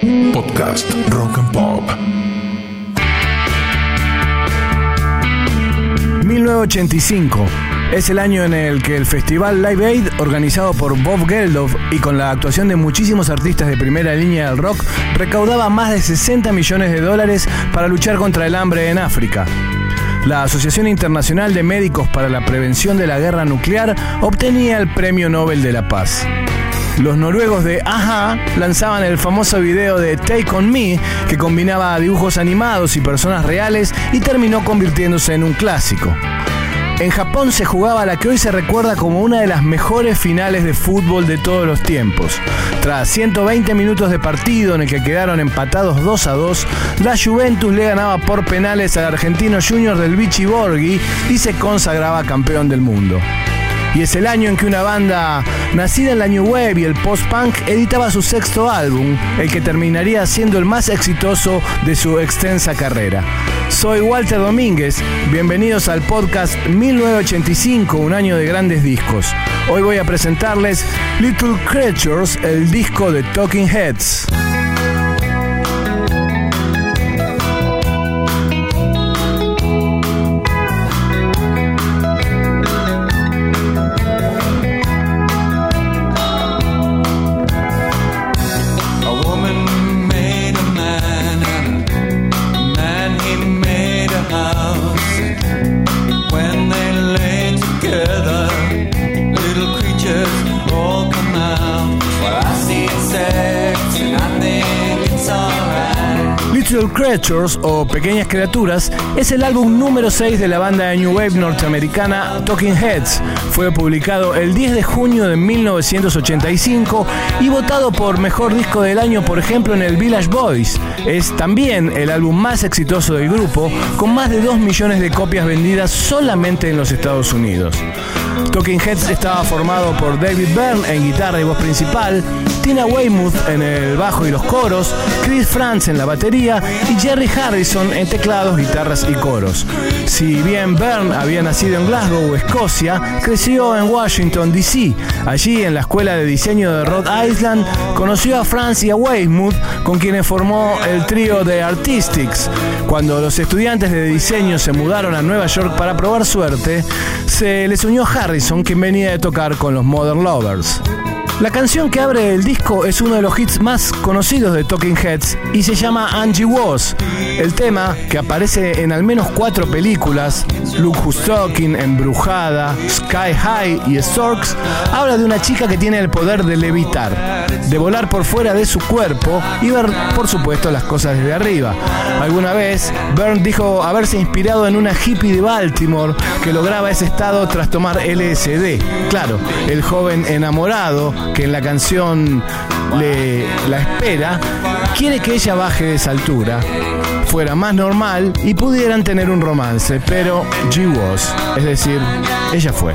Podcast Rock and Pop. 1985 es el año en el que el festival Live Aid, organizado por Bob Geldof y con la actuación de muchísimos artistas de primera línea del rock, recaudaba más de 60 millones de dólares para luchar contra el hambre en África. La Asociación Internacional de Médicos para la Prevención de la Guerra Nuclear obtenía el Premio Nobel de la Paz. Los noruegos de Aja lanzaban el famoso video de Take On Me, que combinaba dibujos animados y personas reales y terminó convirtiéndose en un clásico. En Japón se jugaba la que hoy se recuerda como una de las mejores finales de fútbol de todos los tiempos. Tras 120 minutos de partido en el que quedaron empatados 2 a 2, la Juventus le ganaba por penales al argentino Junior del Vichy Borghi y se consagraba campeón del mundo. Y es el año en que una banda nacida en la New Wave y el post-punk editaba su sexto álbum, el que terminaría siendo el más exitoso de su extensa carrera. Soy Walter Domínguez, bienvenidos al podcast 1985, un año de grandes discos. Hoy voy a presentarles Little Creatures, el disco de Talking Heads. Little Creatures o Pequeñas Criaturas es el álbum número 6 de la banda de New Wave norteamericana Talking Heads. Fue publicado el 10 de junio de 1985 y votado por Mejor Disco del Año, por ejemplo, en el Village Boys. Es también el álbum más exitoso del grupo, con más de 2 millones de copias vendidas solamente en los Estados Unidos. Talking Heads estaba formado por David Byrne en guitarra y voz principal, Tina Weymouth en el bajo y los coros, Chris Franz en la batería y Jerry Harrison en teclados, guitarras y coros. Si bien Byrne había nacido en Glasgow, Escocia, creció en Washington, D.C. Allí, en la escuela de diseño de Rhode Island, conoció a Franz y a Weymouth, con quienes formó el trío de Artistics. Cuando los estudiantes de diseño se mudaron a Nueva York para probar suerte, se les unió Harrison, quien venía de tocar con los Modern Lovers. La canción que abre el disco es uno de los hits más conocidos de Talking Heads y se llama Angie Was. El tema, que aparece en al menos cuatro películas, Look Who's Talking, Embrujada, Sky High y Storks, habla de una chica que tiene el poder de levitar, de volar por fuera de su cuerpo y ver, por supuesto, las cosas desde arriba. Alguna vez, Byrne dijo haberse inspirado en una hippie de Baltimore que lograba ese estado tras tomar LSD. Claro, el joven enamorado que en la canción le la espera, quiere que ella baje de esa altura, fuera más normal y pudieran tener un romance, pero G was, es decir, ella fue.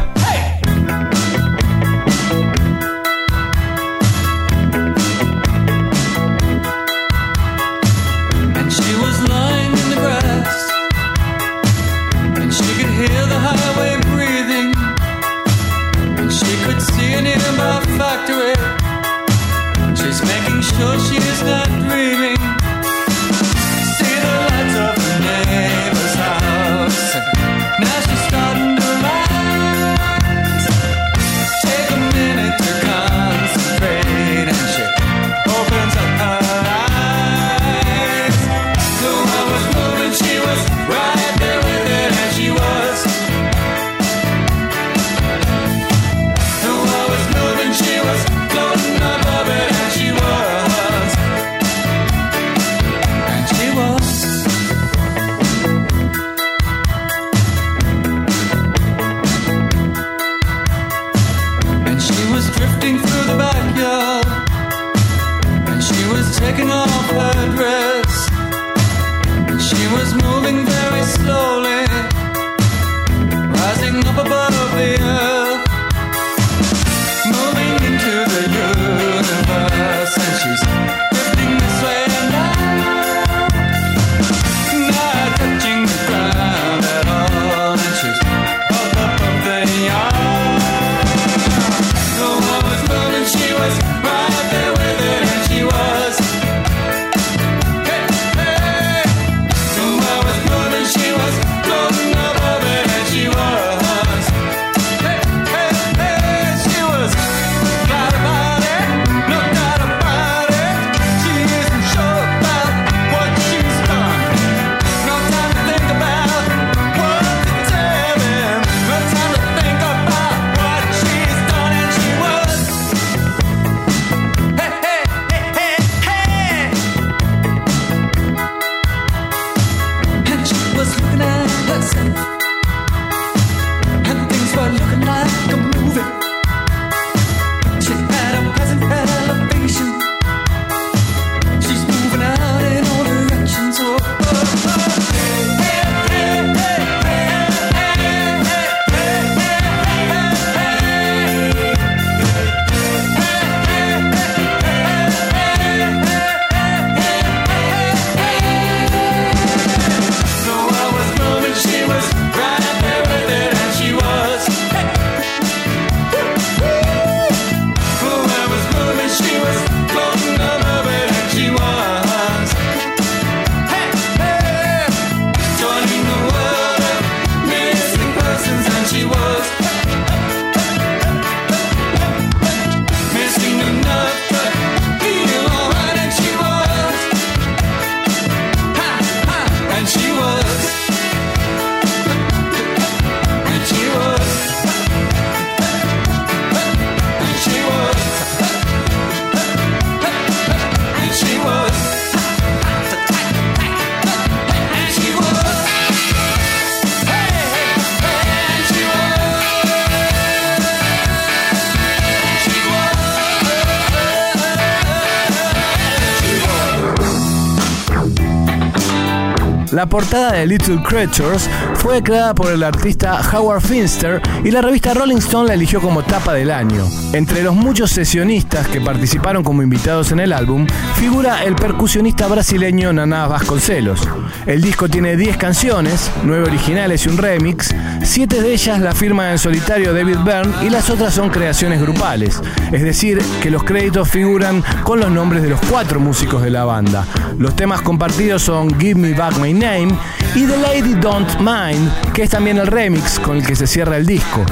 La portada de Little Creatures fue creada por el artista Howard Finster y la revista Rolling Stone la eligió como tapa del año. Entre los muchos sesionistas que participaron como invitados en el álbum, figura el percusionista brasileño Naná Vasconcelos. El disco tiene 10 canciones, 9 originales y un remix, 7 de ellas la firma en solitario David Byrne y las otras son creaciones grupales, es decir, que los créditos figuran con los nombres de los cuatro músicos de la banda. Los temas compartidos son Give Me Back My Name y The Lady Don't Mind, que es también el remix con el que se cierra el disco.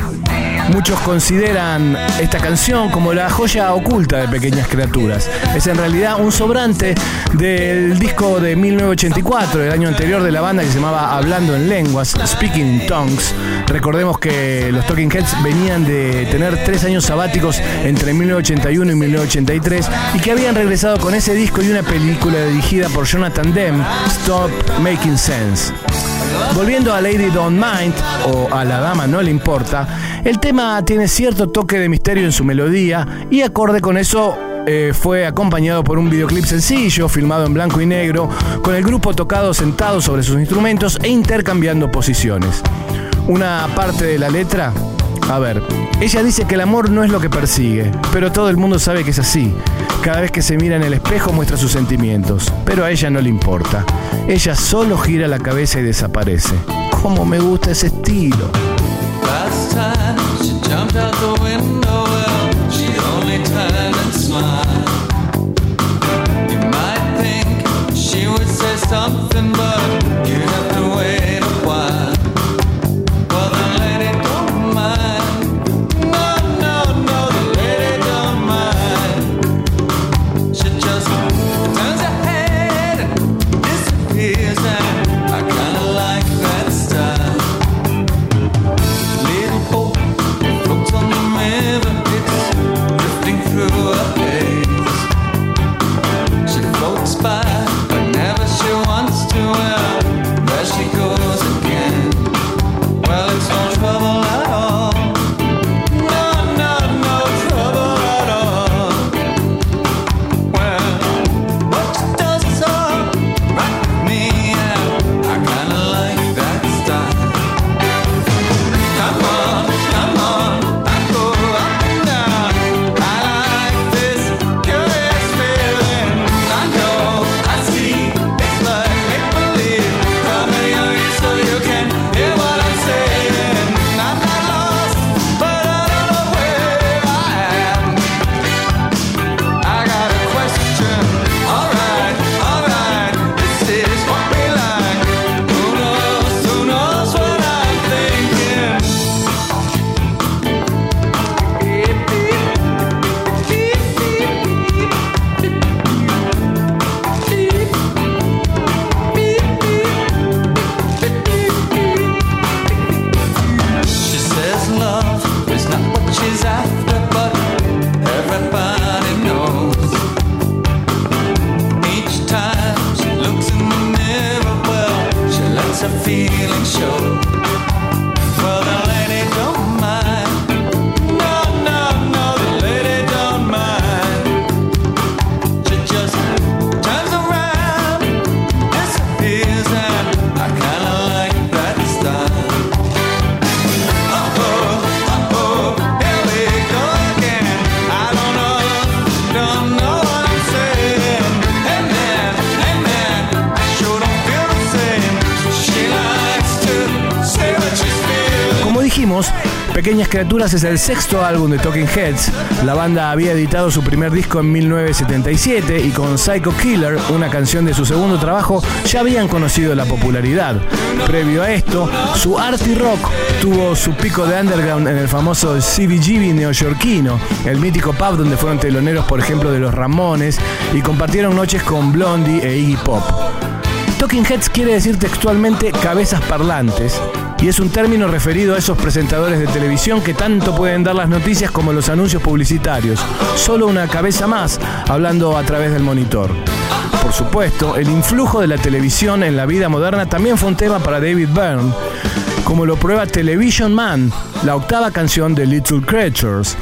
Muchos consideran esta canción como la joya oculta de Pequeñas Criaturas. Es en realidad un sobrante del disco de 1984, del año anterior de la banda que se llamaba Hablando en Lenguas, Speaking in Tongues. Recordemos que los Talking Heads venían de tener tres años sabáticos entre 1981 y 1983 y que habían regresado con ese disco y una película dirigida por Jonathan Demme, Stop Making Sense. Volviendo a Lady Don't Mind, o a La Dama No Le Importa, el tema tiene cierto toque de misterio en su melodía y acorde con eso eh, fue acompañado por un videoclip sencillo, filmado en blanco y negro, con el grupo tocado sentado sobre sus instrumentos e intercambiando posiciones. Una parte de la letra a ver, ella dice que el amor no es lo que persigue, pero todo el mundo sabe que es así. Cada vez que se mira en el espejo muestra sus sentimientos, pero a ella no le importa. Ella solo gira la cabeza y desaparece. ¿Cómo me gusta ese estilo? Es el sexto álbum de Talking Heads. La banda había editado su primer disco en 1977 y con Psycho Killer, una canción de su segundo trabajo, ya habían conocido la popularidad. Previo a esto, su arty rock tuvo su pico de underground en el famoso CBGB neoyorquino, el mítico pub donde fueron teloneros, por ejemplo, de los Ramones y compartieron noches con Blondie e Iggy Pop. Talking Heads quiere decir textualmente cabezas parlantes y es un término referido a esos presentadores de televisión que tanto pueden dar las noticias como los anuncios publicitarios. Solo una cabeza más hablando a través del monitor. Por supuesto, el influjo de la televisión en la vida moderna también fue un tema para David Byrne, como lo prueba Television Man, la octava canción de Little Creatures.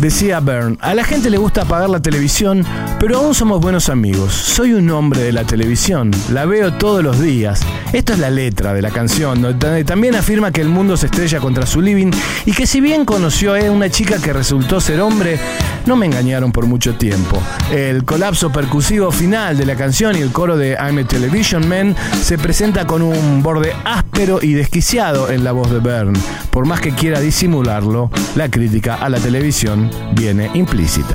Decía Byrne, a la gente le gusta apagar la televisión, pero aún somos buenos amigos. Soy un hombre de la televisión, la veo todos los días. Esto es la letra de la canción, donde también afirma que el mundo se estrella contra su living y que si bien conoció a una chica que resultó ser hombre, no me engañaron por mucho tiempo. El colapso percusivo final de la canción y el coro de I'm a Television Man se presenta con un borde áspero y desquiciado en la voz de Byrne. Por más que quiera disimularlo, la crítica a la televisión viene implícita.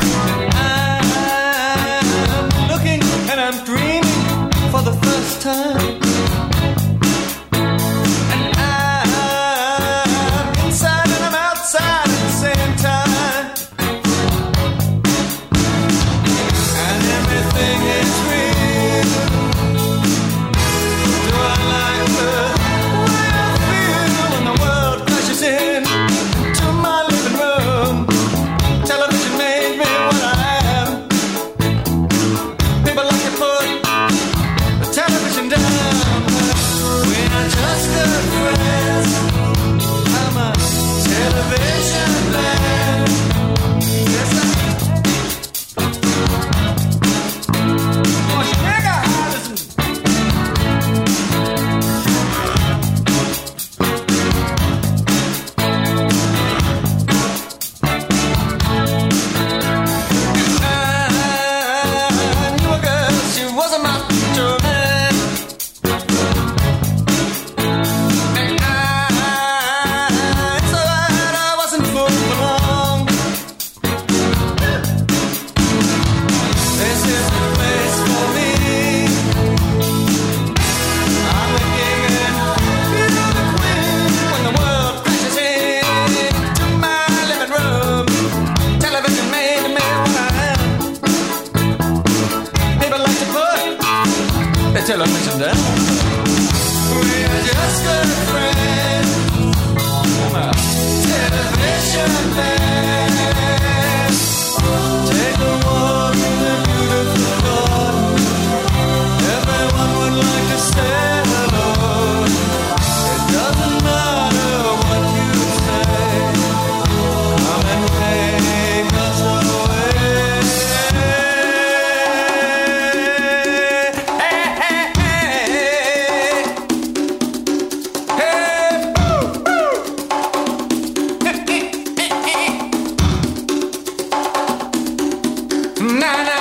Na na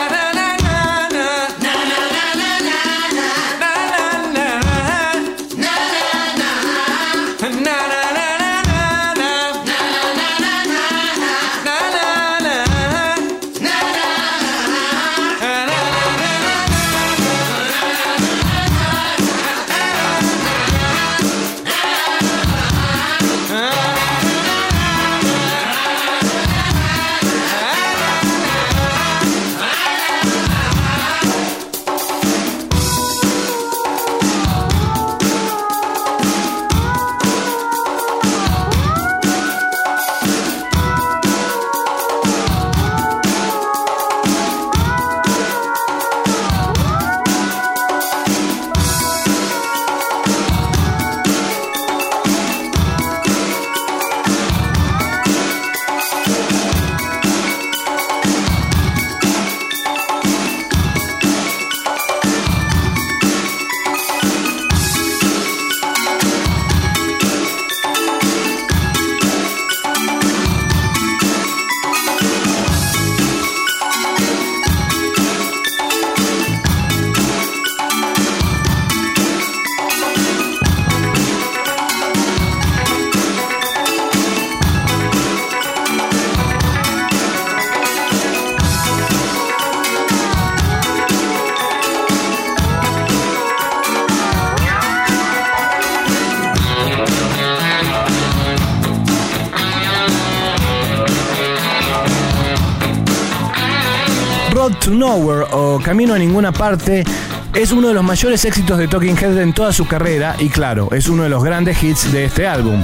To Nowhere o Camino a Ninguna Parte es uno de los mayores éxitos de Talking Heads en toda su carrera y claro, es uno de los grandes hits de este álbum.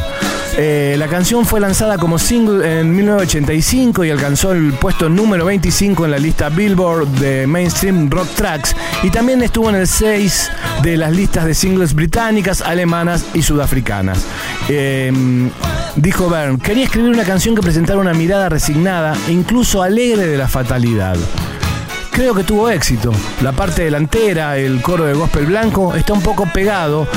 Eh, la canción fue lanzada como single en 1985 y alcanzó el puesto número 25 en la lista Billboard de Mainstream Rock Tracks y también estuvo en el 6 de las listas de singles británicas, alemanas y sudafricanas. Eh, Dijo Bern, quería escribir una canción que presentara una mirada resignada e incluso alegre de la fatalidad. Creo que tuvo éxito. La parte delantera, el coro de gospel blanco, está un poco pegado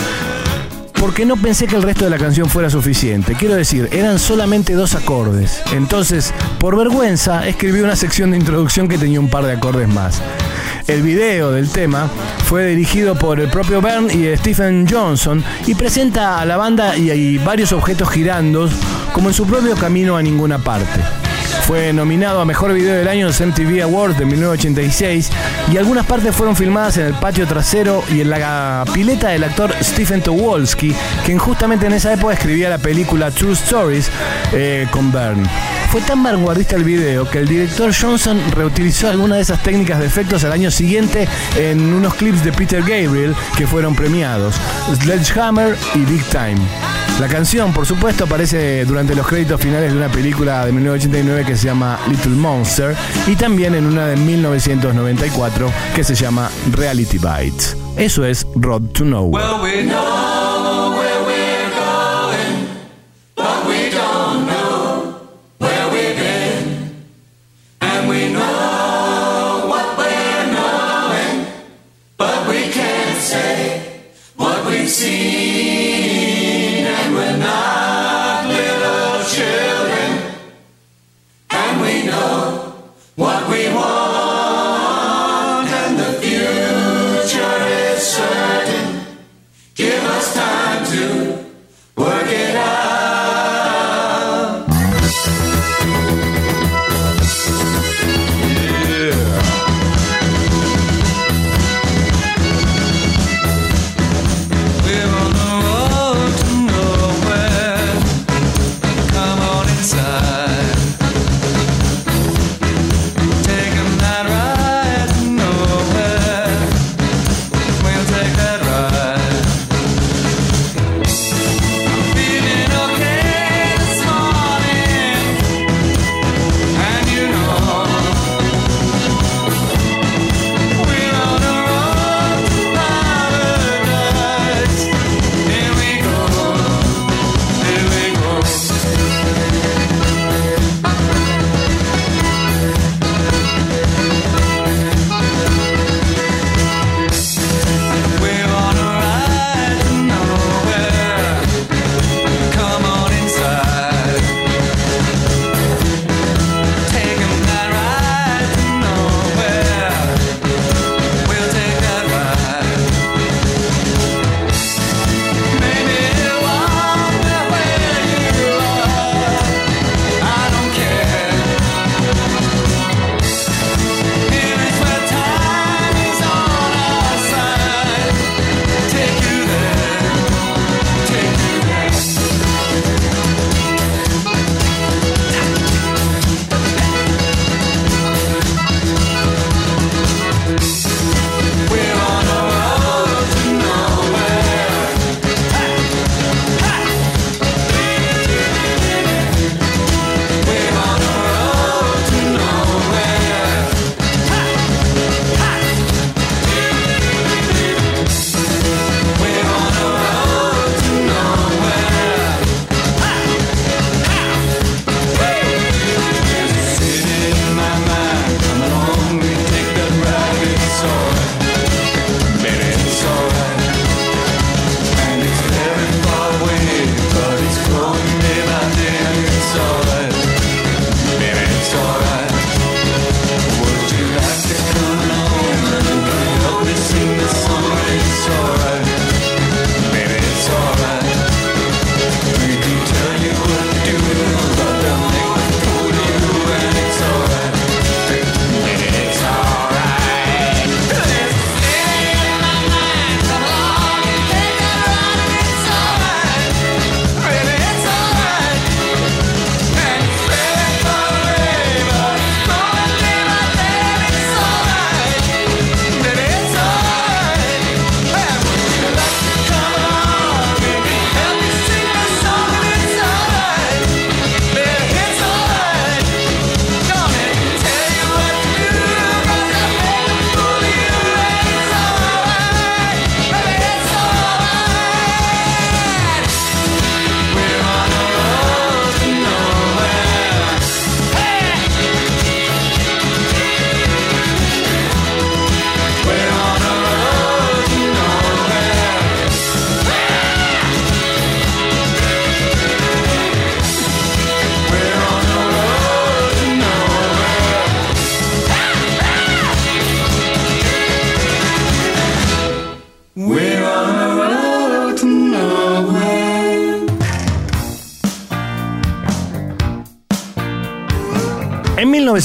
porque no pensé que el resto de la canción fuera suficiente. Quiero decir, eran solamente dos acordes. Entonces, por vergüenza, escribí una sección de introducción que tenía un par de acordes más. El video del tema fue dirigido por el propio Bern y Stephen Johnson y presenta a la banda y hay varios objetos girando como en su propio camino a ninguna parte. Fue nominado a Mejor Video del Año en los MTV Awards de 1986 y algunas partes fueron filmadas en el patio trasero y en la pileta del actor Stephen Towalski, quien justamente en esa época escribía la película True Stories eh, con Bern. Fue tan vanguardista el video que el director Johnson reutilizó algunas de esas técnicas de efectos al año siguiente en unos clips de Peter Gabriel que fueron premiados, Sledgehammer y Big Time. La canción, por supuesto, aparece durante los créditos finales de una película de 1989 que se llama Little Monster y también en una de 1994 que se llama Reality Bites. Eso es Road to Nowhere. Well, we know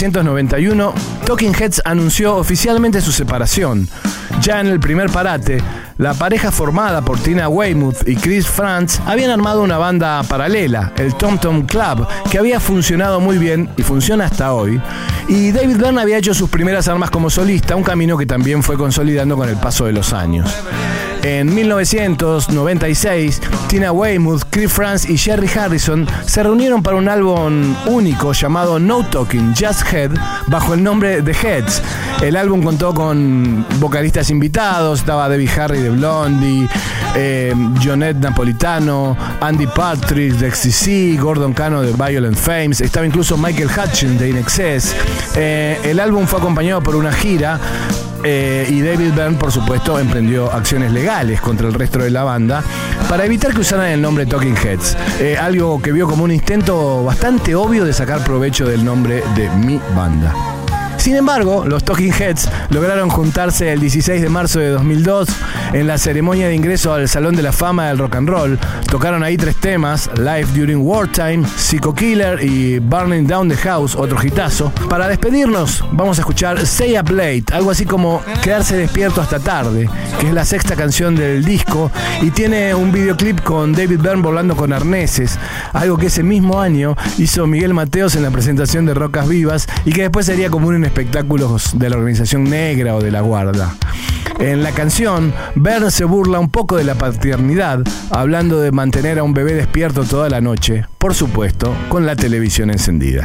1991, Talking Heads anunció oficialmente su separación. Ya en el primer parate, la pareja formada por Tina Weymouth y Chris Frantz habían armado una banda paralela, el Tom Tom Club, que había funcionado muy bien y funciona hasta hoy. Y David Byrne había hecho sus primeras armas como solista, un camino que también fue consolidando con el paso de los años. En 1996, Tina Weymouth, Chris Frantz y Jerry Harrison se reunieron para un álbum único llamado No Talking, Just Head, bajo el nombre The Heads. El álbum contó con vocalistas invitados, estaba Debbie Harry de Blondie, eh, Jonette Napolitano, Andy Patrick de XTC, Gordon Cano de Violent Fames, estaba incluso Michael Hutchins de Inexcess. Eh, el álbum fue acompañado por una gira eh, y David Byrne, por supuesto, emprendió acciones legales contra el resto de la banda para evitar que usaran el nombre Talking Heads. Eh, algo que vio como un intento bastante obvio de sacar provecho del nombre de mi banda. Sin embargo, los Talking Heads lograron juntarse el 16 de marzo de 2002 en la ceremonia de ingreso al Salón de la Fama del Rock and Roll. Tocaron ahí tres temas, Life During Wartime, Psycho Killer y Burning Down the House, otro hitazo. Para despedirnos, vamos a escuchar Stay Up Late, algo así como Quedarse despierto hasta tarde, que es la sexta canción del disco y tiene un videoclip con David Byrne volando con arneses, algo que ese mismo año hizo Miguel Mateos en la presentación de Rocas Vivas y que después sería común en espectáculos de la organización negra o de la guarda. En la canción, Bern se burla un poco de la paternidad, hablando de mantener a un bebé despierto toda la noche, por supuesto, con la televisión encendida.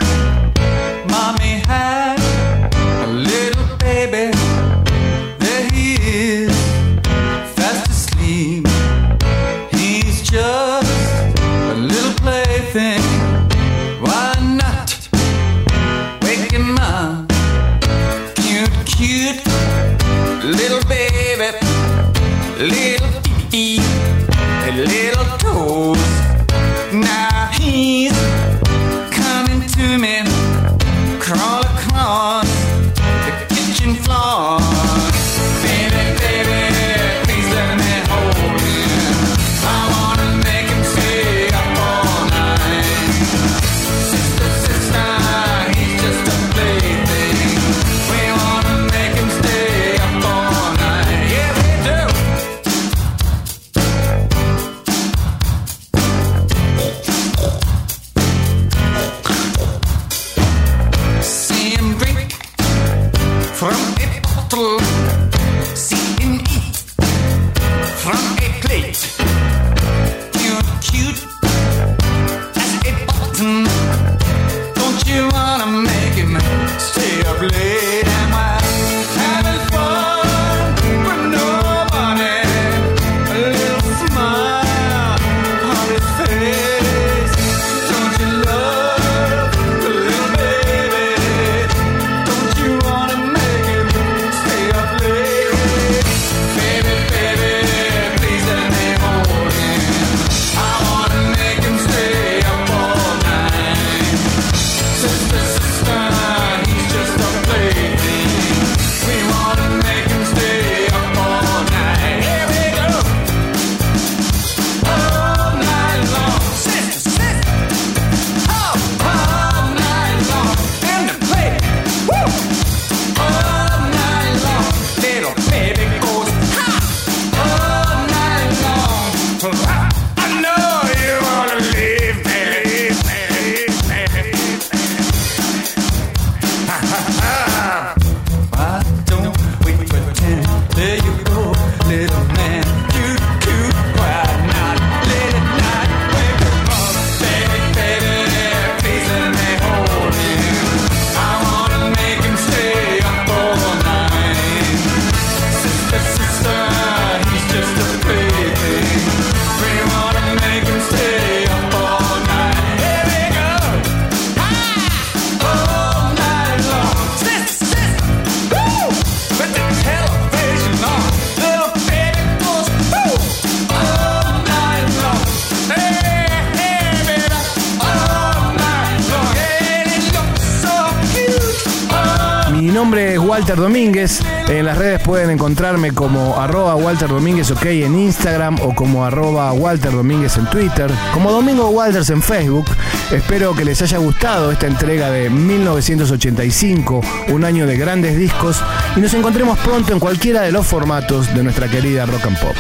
Walter Domínguez. En las redes pueden encontrarme como arroba Walter Domínguez OK en Instagram o como arroba Walter Domínguez en Twitter, como Domingo Walters en Facebook. Espero que les haya gustado esta entrega de 1985, un año de grandes discos, y nos encontremos pronto en cualquiera de los formatos de nuestra querida Rock and Pop.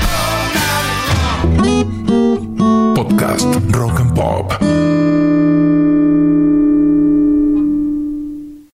Podcast Rock and Pop.